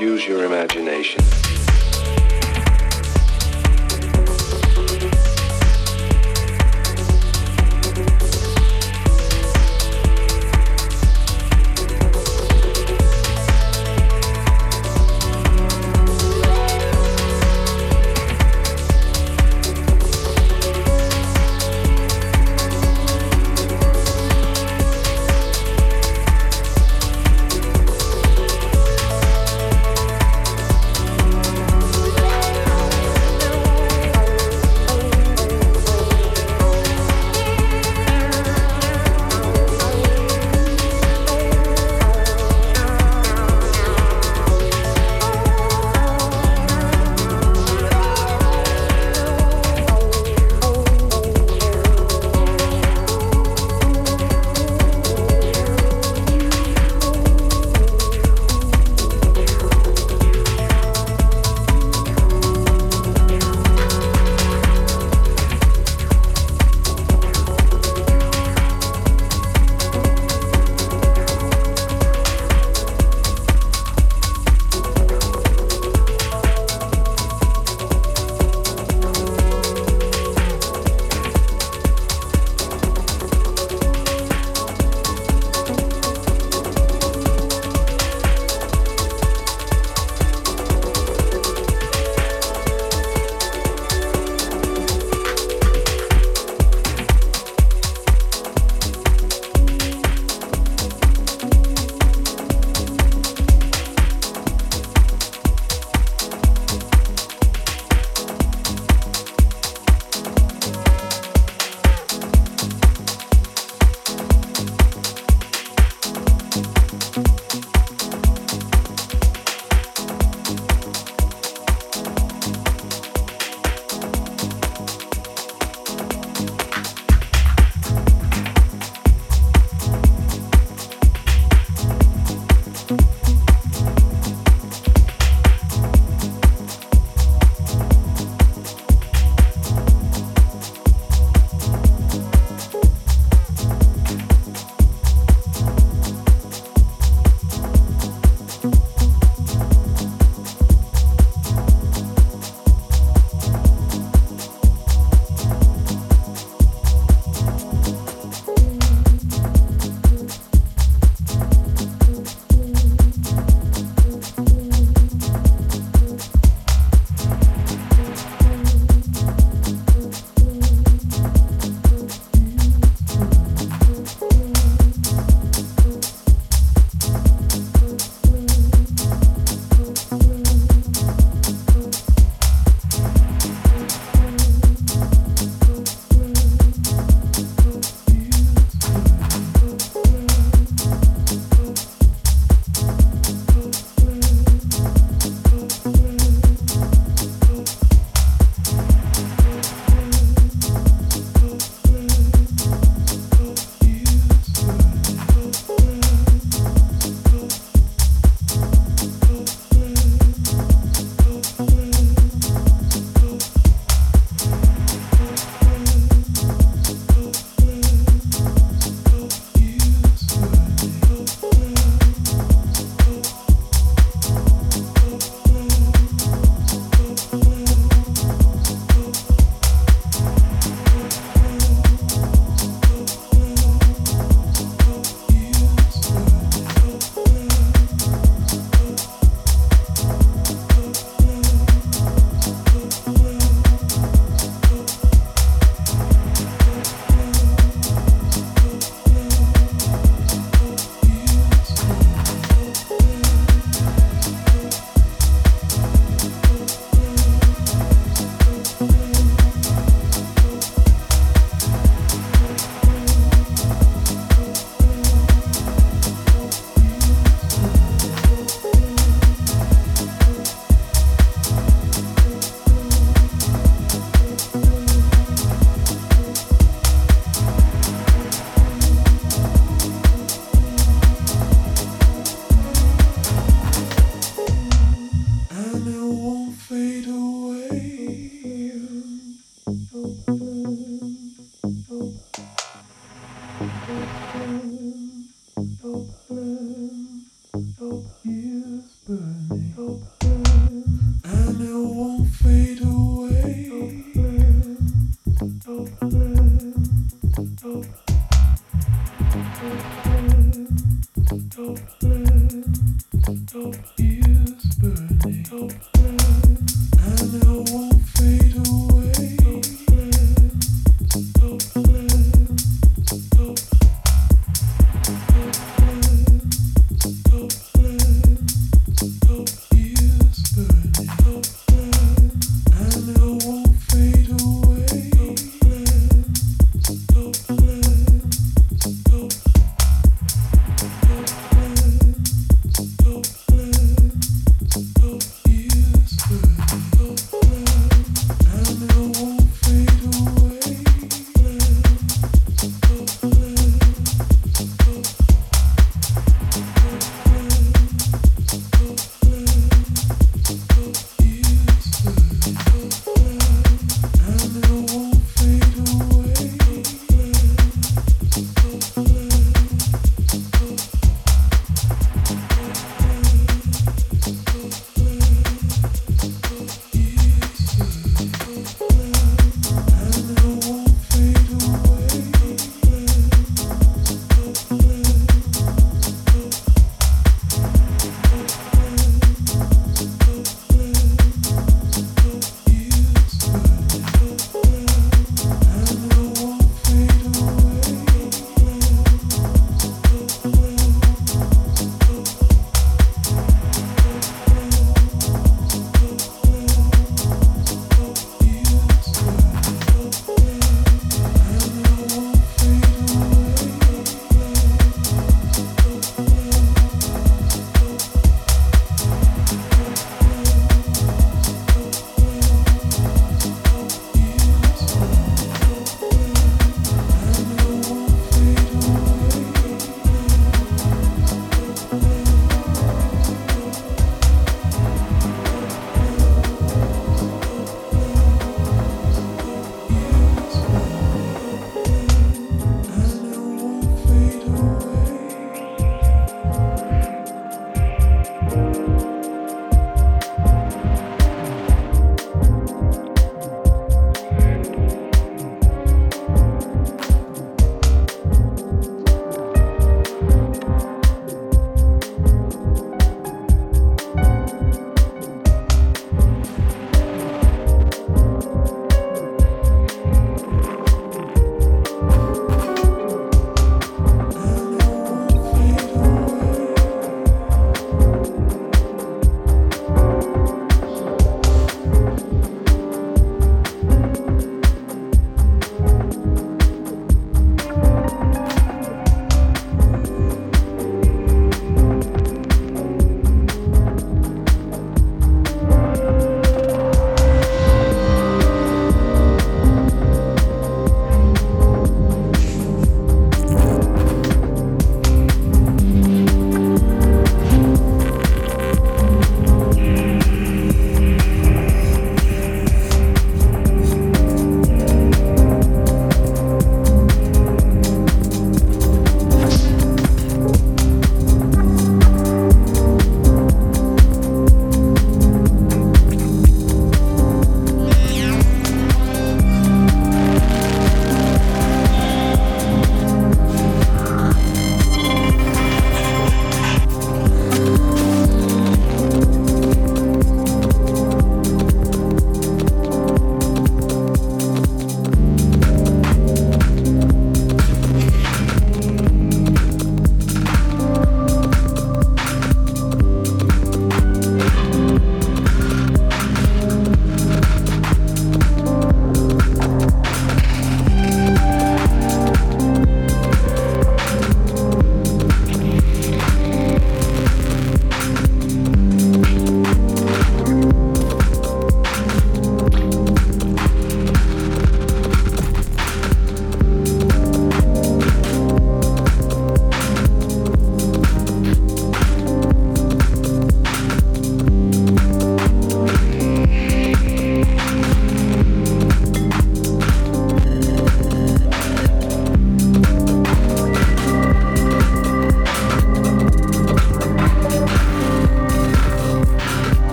use your imagination.